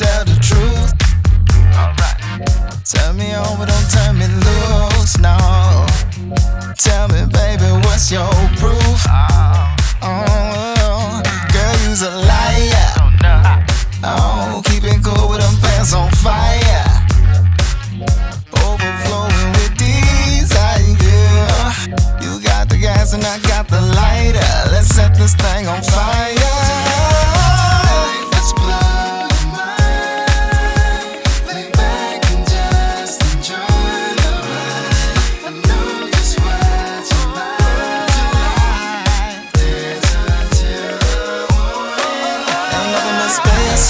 tell the gas and I got the lighter. Uh, let's set this thing on fire. Let's blow your mind. Lay back and just enjoy the ride. I know space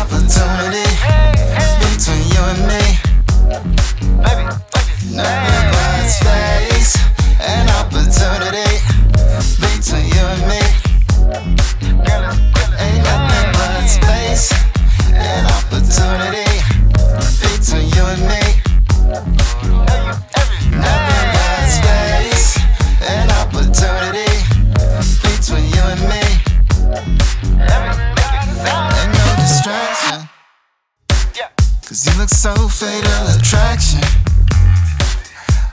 opportunity between you and me. Baby. Nothing but space look so fatal attraction.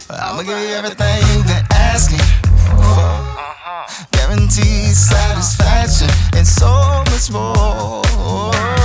I'ma give you everything you've been asking for. Uh-huh. Guaranteed satisfaction and so much more.